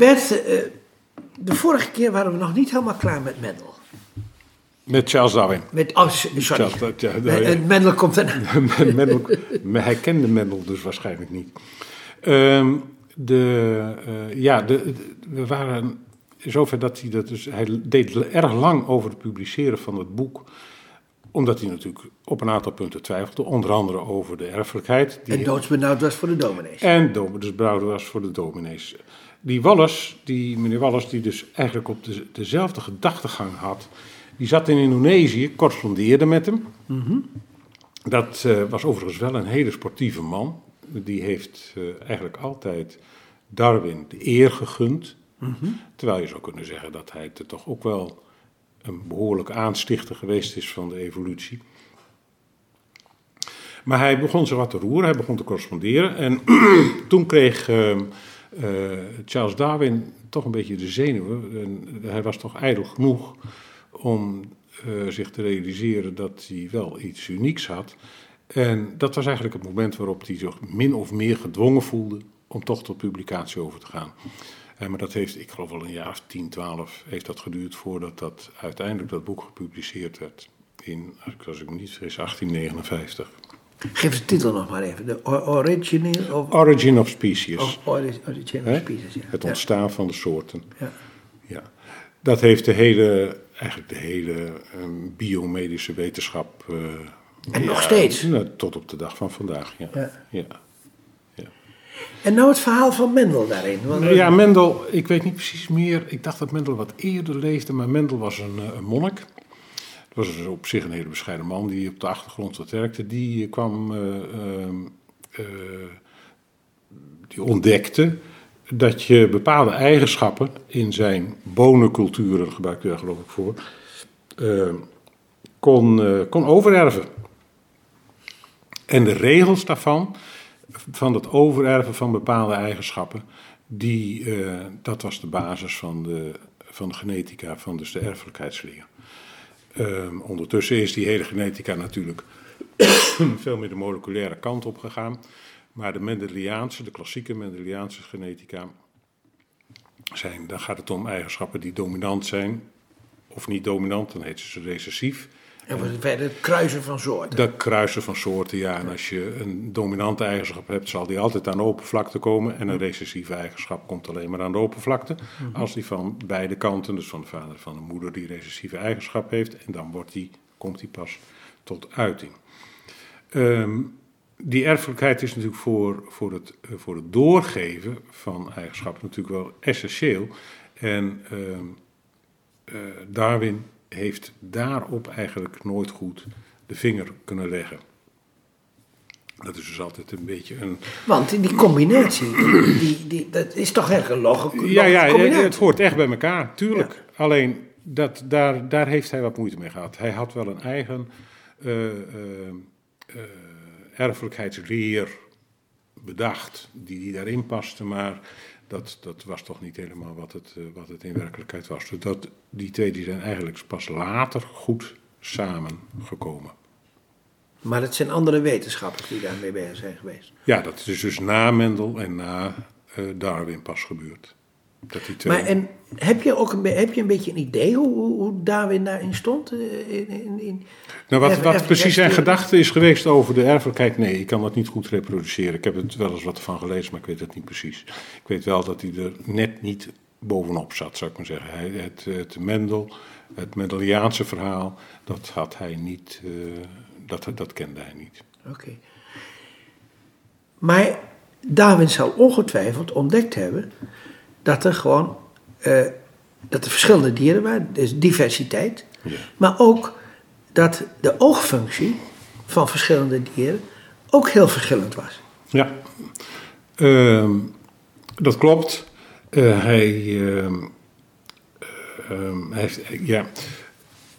Bert, eh, de vorige keer waren we nog niet helemaal klaar met Mendel. Met Charles Darwin. Met, oh, sorry. Charles, ja, Eh, eh, Mendel komt daarna. Mendel, hij kende Mendel dus waarschijnlijk niet. Ehm, de, ja, de, de- we waren zover dat hij dat dus. Hij deed erg lang over het publiceren van het boek. Omdat hij natuurlijk op een aantal punten twijfelde. Onder andere over de erfelijkheid. Die En doodsbenauwd was voor de dominees. en Brouwer was voor de dominees. Die Wallace, die meneer Wallace, die dus eigenlijk op de, dezelfde gedachtegang had. Die zat in Indonesië, correspondeerde met hem. Dat eh, was overigens wel een hele sportieve man. Die heeft eh, eigenlijk altijd Darwin de eer gegund. Terwijl je zou kunnen zeggen dat hij er toch ook wel een behoorlijk aanstichter geweest is van de evolutie. Maar hij begon zich wat te roeren, hij begon te corresponderen. En toen kreeg ehm, eh, Charles Darwin toch een beetje de zenuwen. En hij was toch ijdel genoeg om eh, zich te realiseren dat hij wel iets unieks had. En dat was eigenlijk het moment waarop hij zich min of meer gedwongen voelde om toch tot publicatie over te gaan. Maar dat heeft, ik geloof wel een jaar of 10, 12 heeft dat geduurd voordat dat uiteindelijk dat boek gepubliceerd werd. In, als ik- als ik me niet vergis, 1859. Geef de titel nog maar even. De o- Original of, Origin of Species. of ori- Original hè? Species. Ja. Het Ja. ontstaan van de soorten. Ja. Ja. Dat heeft de hele, eigenlijk de hele ehm, biomedische wetenschap. eh, En nog steeds? nou, tot op de dag van vandaag, ja. Ja. En nou het verhaal van Mendel daarin. Want, Ja, Mendel, ik weet niet precies meer. Ik dacht dat Mendel wat eerder leefde, maar Mendel was een, eh, een monnik. Het was dus op zich een hele bescheiden man die op de achtergrond wat werkte. Die eh, kwam, eh, ehm, eh, die ontdekte dat je bepaalde eigenschappen in zijn bonenculturen, daar gebruikte daar geloof ik voor, eh, kon, kon overerven. En de regels daarvan, van het overerven van bepaalde eigenschappen, die, eh, dat was de basis van de, van genetica, van dus de erfelijkheidsleer. Ehm, ondertussen is die hele genetica natuurlijk veel meer de moleculaire kant op gegaan. Maar de Mendeliaanse, de klassieke Mendeliaanse genetica, zijn, dan gaat het om eigenschappen die dominant zijn of niet dominant, dan heet ze recessief. En het kruisen van soorten. Dat kruisen van soorten, ja. En als je een dominante eigenschap hebt, zal die altijd aan de oppervlakte komen. En een recessieve eigenschap komt alleen maar aan de oppervlakte. Als die van beide kanten, dus van de vader en van de moeder, die recessieve eigenschap heeft. En dan wordt die, komt die pas tot uiting. Ehm, die erfelijkheid is natuurlijk voor, voor, het, eh, voor het doorgeven van eigenschappen natuurlijk wel essentieel. En ehm, eh, Darwin heeft daarop eigenlijk nooit goed de vinger kunnen leggen. Dat is dus altijd een beetje een. Want die combinatie, die, die, dat is toch echt een logische Ja, ja, combinatie. het hoort echt bij elkaar, tuurlijk. Alleen dat, daar, daar heeft hij wat moeite mee gehad. Hij had wel een eigen eh, erfelijkheidsleer bedacht, die, die daarin paste, maar dat, dat was toch niet helemaal wat het, eh, wat het in werkelijkheid was. Dus dat, die twee die zijn eigenlijk pas later goed samengekomen. Maar het zijn andere wetenschappers die daarmee bezig zijn geweest. Ja, dat is dus na Mendel en na eh, Darwin pas gebeurd. Dat die twee... Maar en heb je ook een, heb je een beetje een idee hoe, hoe, Darwin daarin stond? eh, In, in, in, Nou, wat, wat precies zijn gedachte is geweest over de erfelijkheid, nee, ik kan dat niet goed reproduceren. Ik heb het wel eens wat van gelezen, maar ik weet het niet precies. Ik weet wel dat hij er net niet bovenop zat, zou ik maar zeggen. Hij, het, het Mendel, het Mendeliaanse verhaal, dat had hij niet, eh, dat, dat kende hij niet. Oké. Maar Darwin zal ongetwijfeld ontdekt hebben dat er gewoon eh, dat er verschillende dieren waren, dus diversiteit, Ja. maar ook dat de oogfunctie van verschillende dieren ook heel verschillend was. Ja, Ehm, dat klopt. Eh, hij, ehm, ehm, hij heeft, ja,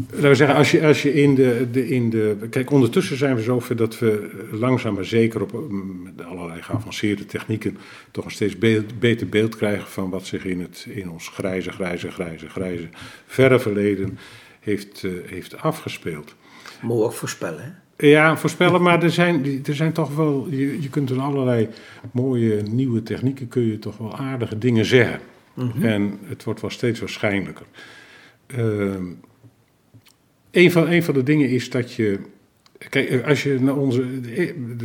laten we zeggen, als je, als je in, de, de, in de. Kijk, ondertussen zijn we zover dat we langzaam maar zeker op mm, met allerlei geavanceerde technieken. toch een steeds beeld- beter beeld krijgen van wat zich in, het, in ons grijze, grijze, grijze, grijze verre verleden heeft, eh, heeft afgespeeld. Moet je ook voorspellen. Hè? Ja, voorspellen, maar er zijn, er zijn toch wel, je, je kunt in allerlei mooie nieuwe technieken kun je toch wel aardige dingen zeggen. En het wordt wel steeds waarschijnlijker. Ehm, een, van, een van de dingen is dat je. Kijk, als je naar onze.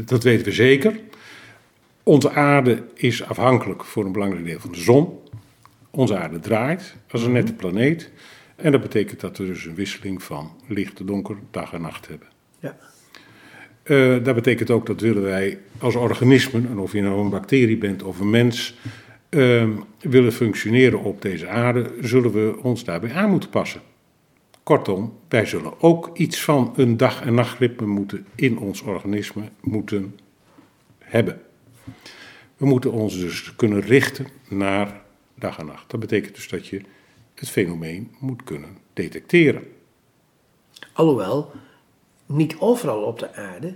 Dat weten we zeker. Onze aarde is afhankelijk voor een belangrijk deel van de zon. Onze aarde draait als een nette planeet. En dat betekent dat we dus een wisseling van licht en donker, dag en nacht hebben. Ja. Eh, dat betekent ook dat willen wij als organismen, en of je nou een bacterie bent of een mens, ehm, willen functioneren op deze aarde, zullen we ons daarbij aan moeten passen. Kortom, wij zullen ook iets van een dag- en nachtritme moeten in ons organisme moeten hebben. We moeten ons dus kunnen richten naar dag en nacht. Dat betekent dus dat je het fenomeen moet kunnen detecteren. Alhoewel, niet overal op de aarde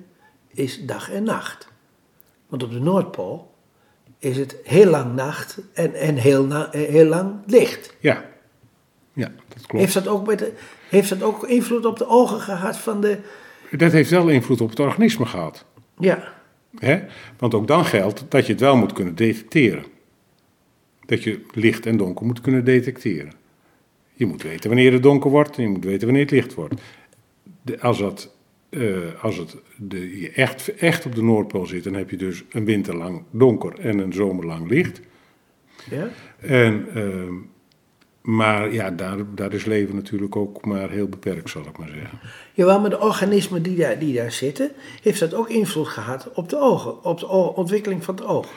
is dag en nacht. Want op de Noordpool is het heel lang nacht en, en heel, na- heel lang licht. Ja, ja dat klopt. Heeft dat, ook met de, heeft dat ook invloed op de ogen gehad van de... Dat heeft wel invloed op het organisme gehad. Ja, Hè? Want ook dan geldt dat je het wel moet kunnen detecteren. Dat je licht en donker moet kunnen detecteren. Je moet weten wanneer het donker wordt en je moet weten wanneer het licht wordt. De, als dat, eh, als het de, je echt, echt op de Noordpool zit, dan heb je dus een winter lang donker en een zomer lang licht. ja. En, ehm, maar ja, daar, daar is leven natuurlijk ook maar heel beperkt, zal ik maar zeggen. Jawel, maar de organismen die daar, die daar zitten, heeft dat ook invloed gehad op de ogen, op de ontwikkeling van het oog.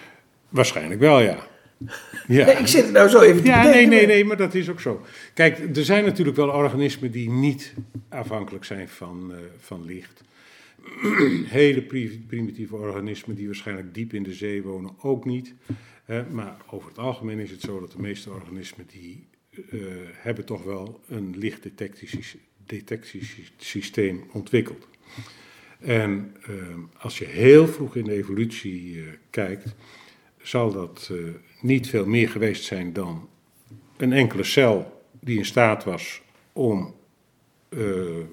Waarschijnlijk wel, ja. ja. Nee, ik zit er nou zo even te Ja, bedenken. nee, nee, nee, maar dat is ook zo. Kijk, er zijn natuurlijk wel organismen die niet afhankelijk zijn van, eh, van licht. Hele pri- primitieve organismen die waarschijnlijk diep in de zee wonen ook niet. Maar over het algemeen is het zo dat de meeste organismen die hebben toch wel een lichtdetectiesysteem detectiesysteem ontwikkeld. En eh, als je heel vroeg in de evolutie eh, kijkt, zal dat eh, niet veel meer geweest zijn dan een enkele cel die in staat was om eh,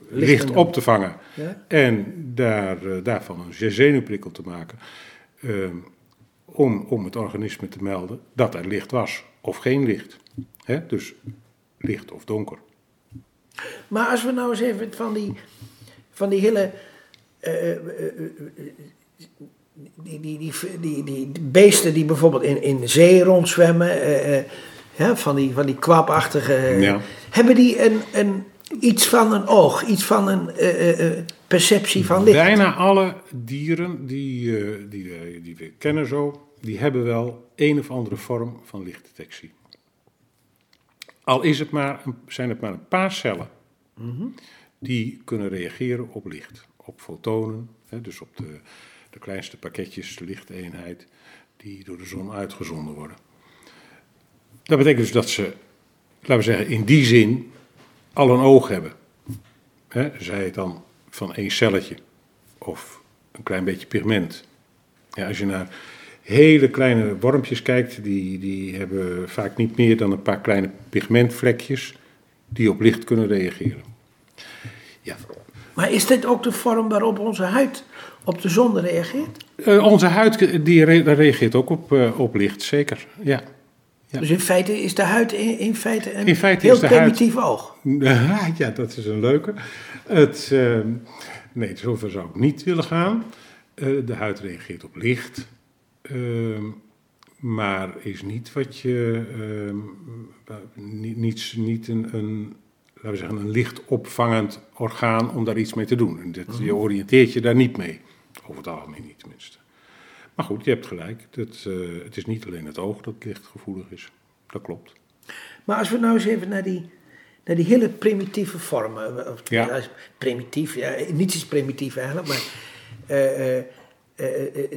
licht op te vangen Ja? en daar, eh, daarvan een zenuwprikkel te maken. eh, om, om het organisme te melden dat er licht was of geen licht. Hè? Dus licht of donker. Maar als we nou eens even van die, van die hele. eh, eh, eh, eh, die, die, die, die, die beesten die bijvoorbeeld in, in de zee rondzwemmen, eh, eh, ja, van, die, van die kwapachtige. Ja. Hebben die een, een, iets van een oog, iets van een eh, eh, eh, perceptie van licht? Bijna alle dieren die, eh, die, die we kennen zo, die hebben wel een of andere vorm van lichtdetectie. Al is het maar, zijn het maar een paar cellen die kunnen reageren op licht, op fotonen, dus op de, de kleinste pakketjes, de lichteenheid, die door de zon uitgezonden worden. Dat betekent dus dat ze, laten we zeggen, in die zin al een oog hebben. Zij het dan van één celletje of een klein beetje pigment. Ja, als je naar hele kleine wormpjes kijkt, die, die hebben vaak niet meer dan een paar kleine pigmentvlekjes die op licht kunnen reageren. Ja, Maar is dit ook de vorm waarop onze huid op de zon reageert? eh, onze huid die re- reageert ook op, eh, op licht, zeker. Ja. Ja. Dus in feite is de huid in, in feite een In feite heel huid- primitief oog. ja, dat is een leuke. Het, eh, nee, zover zou ik niet willen gaan. Eh, de huid reageert op licht. Ehm, maar is niet wat je. ehm, niet, niet, niet een, een, laten we zeggen, een lichtopvangend orgaan om daar iets mee te doen. En Je oriënteert je daar niet mee. Over het algemeen niet, tenminste. Maar goed, je hebt gelijk. Dat, eh, het is niet alleen het oog dat lichtgevoelig is. Dat klopt. Maar als we nou eens even naar die, naar die hele primitieve vormen. Of, Ja. Primitief, ja, niets is primitief eigenlijk, maar eh, eh,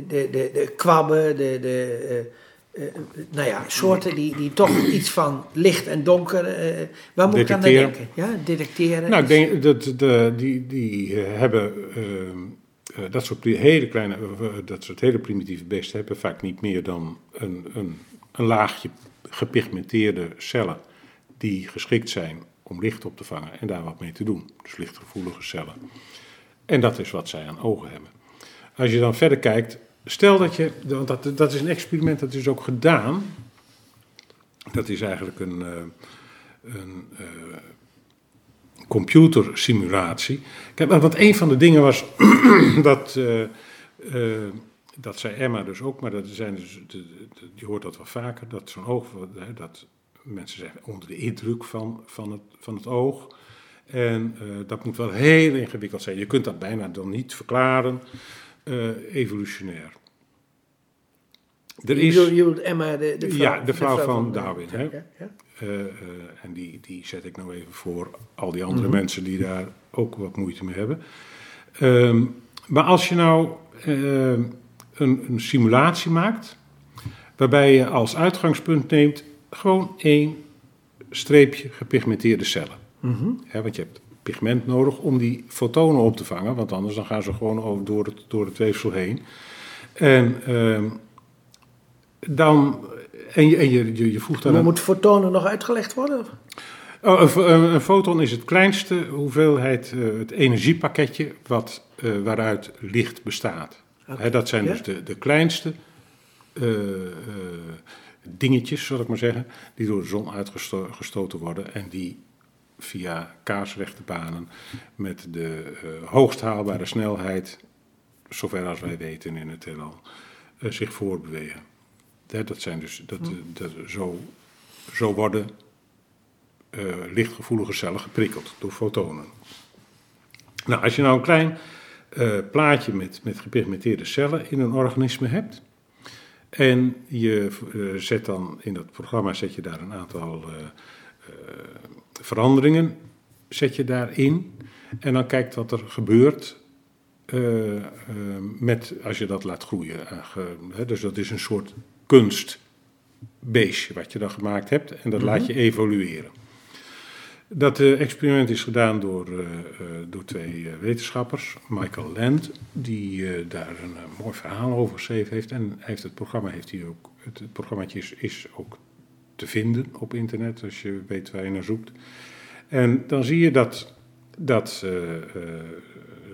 de, de, de kwabben, de, de, eh, eh, nou ja, soorten die, die toch iets van licht en donker, eh, waar moet ik aan denken? Ja, detecteren. Nou, ik denk dat de, die, die eh, hebben eh, dat soort hele kleine, eh, dat soort hele primitieve beesten hebben vaak niet meer dan een, een, een laagje gepigmenteerde cellen die geschikt zijn om licht op te vangen en daar wat mee te doen. Dus lichtgevoelige cellen. En dat is wat zij aan ogen hebben. Als je dan verder kijkt, stel dat je, want dat, dat is een experiment dat is ook gedaan Dat is eigenlijk een, uh, een uh, computersimulatie. Kijk, want een van de dingen was dat, uh, dat zei Emma dus ook, maar dat zijn dus, je hoort dat wel vaker, dat zo'n oog, dat mensen zeggen onder de indruk van, van, het, van het oog. En dat moet wel heel ingewikkeld zijn. Je kunt dat bijna dan niet verklaren, evolutionair. Er is, je bedoelt Emma, de, de vrouw, ja, de vrouw, van, van, Darwin. Hè? Ja, ja. Uh, uh, en die, die zet ik nou even voor al die andere mm -hmm. mensen die daar ook wat moeite mee hebben. Um, maar als je nou uh, een, een, simulatie maakt, waarbij je als uitgangspunt neemt gewoon één streepje gepigmenteerde cellen. Mm -hmm. Hè, want je hebt pigment nodig om die fotonen op te vangen, want anders dan gaan ze gewoon over door, het, door het weefsel heen. En ehm, dan, en je, en je, je, je voegt dan... Maar moet fotonen nog uitgelegd worden? Oh, een, een, foton is het kleinste hoeveelheid, uh, het energiepakketje wat, uh, waaruit licht bestaat. Okay. He, dat zijn ja? dus de, de kleinste uh, dingetjes, zal ik maar zeggen, die door de zon uitgestoten worden en die via kaarsrechte banen met de hoogst haalbare snelheid, zover als wij weten in het heelal, zich voortbewegen dat zijn dus, dat, hm. dat, zo, zo worden uh, lichtgevoelige cellen geprikkeld door fotonen. Nou, als je nou een klein plaatje met, met gepigmenteerde cellen in een organisme hebt. En je zet dan in dat programma zet je daar een aantal veranderingen zet je daarin. En dan kijkt wat er gebeurt met, als je dat laat groeien. dus dat is een soort kunstbeestje wat je dan gemaakt hebt en dat laat je evolueren. Dat experiment is gedaan door, door twee wetenschappers, Michael Land, die daar een mooi verhaal over geschreven heeft. En heeft het programma heeft hij ook, het, het programmaatje is, is ook te vinden op internet, als je weet waar je naar zoekt. En dan zie je dat, dat,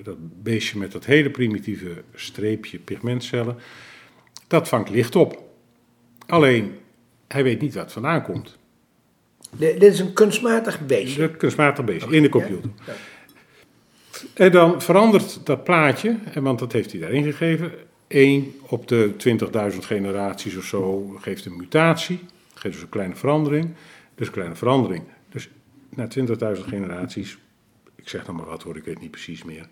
dat beestje met dat hele primitieve streepje pigmentcellen, dat vangt licht op. Alleen, hij weet niet waar het vandaan komt. Dit is een kunstmatig beestje? Een kunstmatig beestje, in de computer. Ja? En dan verandert dat plaatje, want dat heeft hij daarin gegeven. 1 op de 20.000 generaties of zo geeft een mutatie. Geeft dus een kleine verandering. Dus een kleine verandering. Dus na 20.000 generaties, ik zeg dan maar wat hoor, ik weet niet precies meer.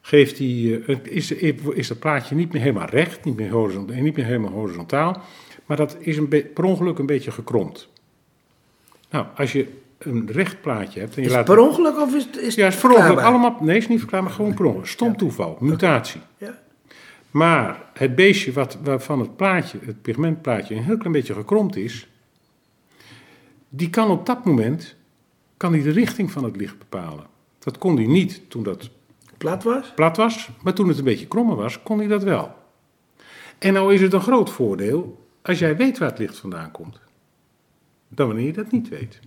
Geeft hij, eh, is, is dat plaatje niet meer helemaal recht, niet meer, horizontaal, niet meer helemaal horizontaal. Maar dat is een per ongeluk een beetje gekromd. Nou, als je een recht plaatje hebt... En je is laat per ongeluk of is het is Ja, is per ongeluk. Allemaal, nee, is niet verklaarbaar, gewoon per ongeluk. Stom toeval, mutatie. Ja. Maar het beestje wat, waarvan het plaatje, het pigmentplaatje, een heel klein beetje gekromd is... die kan op dat moment kan die de richting van het licht bepalen. Dat kon hij niet toen dat... Plat was? Plat was, maar toen het een beetje krommer was, kon hij dat wel. En nou is het een groot voordeel als jij weet waar het licht vandaan komt, dan wanneer je dat niet weet.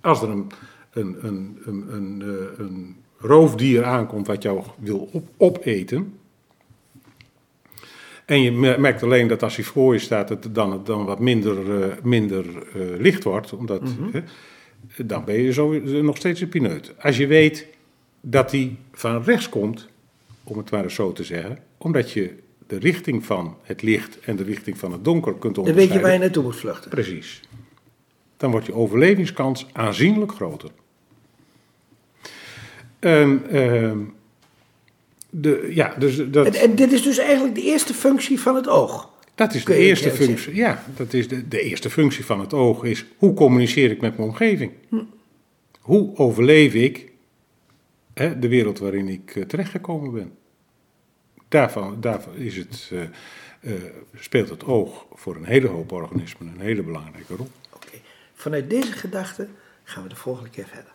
Als er een, een, een, een, een, eh, een roofdier aankomt wat jou wil op, opeten. En je merkt alleen dat als hij voor je staat, dat het dan, dan wat minder, uh, minder uh, licht wordt. Omdat, mm -hmm. dan ben je zo, nog steeds een pineut. Als je weet dat hij van rechts komt, om het maar eens zo te zeggen, omdat je de richting van het licht en de richting van het donker kunt onderscheiden. Dan weet je waar je naartoe moet vluchten. Precies. Dan wordt je overlevingskans aanzienlijk groter. Uh, de, ja, dus dat, en, en, dit is dus eigenlijk de eerste functie van het oog. Dat is de eerste functie. Ja, dat is de, de eerste functie van het oog is hoe communiceer ik met mijn omgeving? Hm. Hoe overleef ik hè, de wereld waarin ik uh, terechtgekomen ben? Daarvan, daarvan is het, uh, uh, speelt het oog voor een hele hoop organismen een hele belangrijke rol. Oké, vanuit deze gedachte gaan we de volgende keer verder.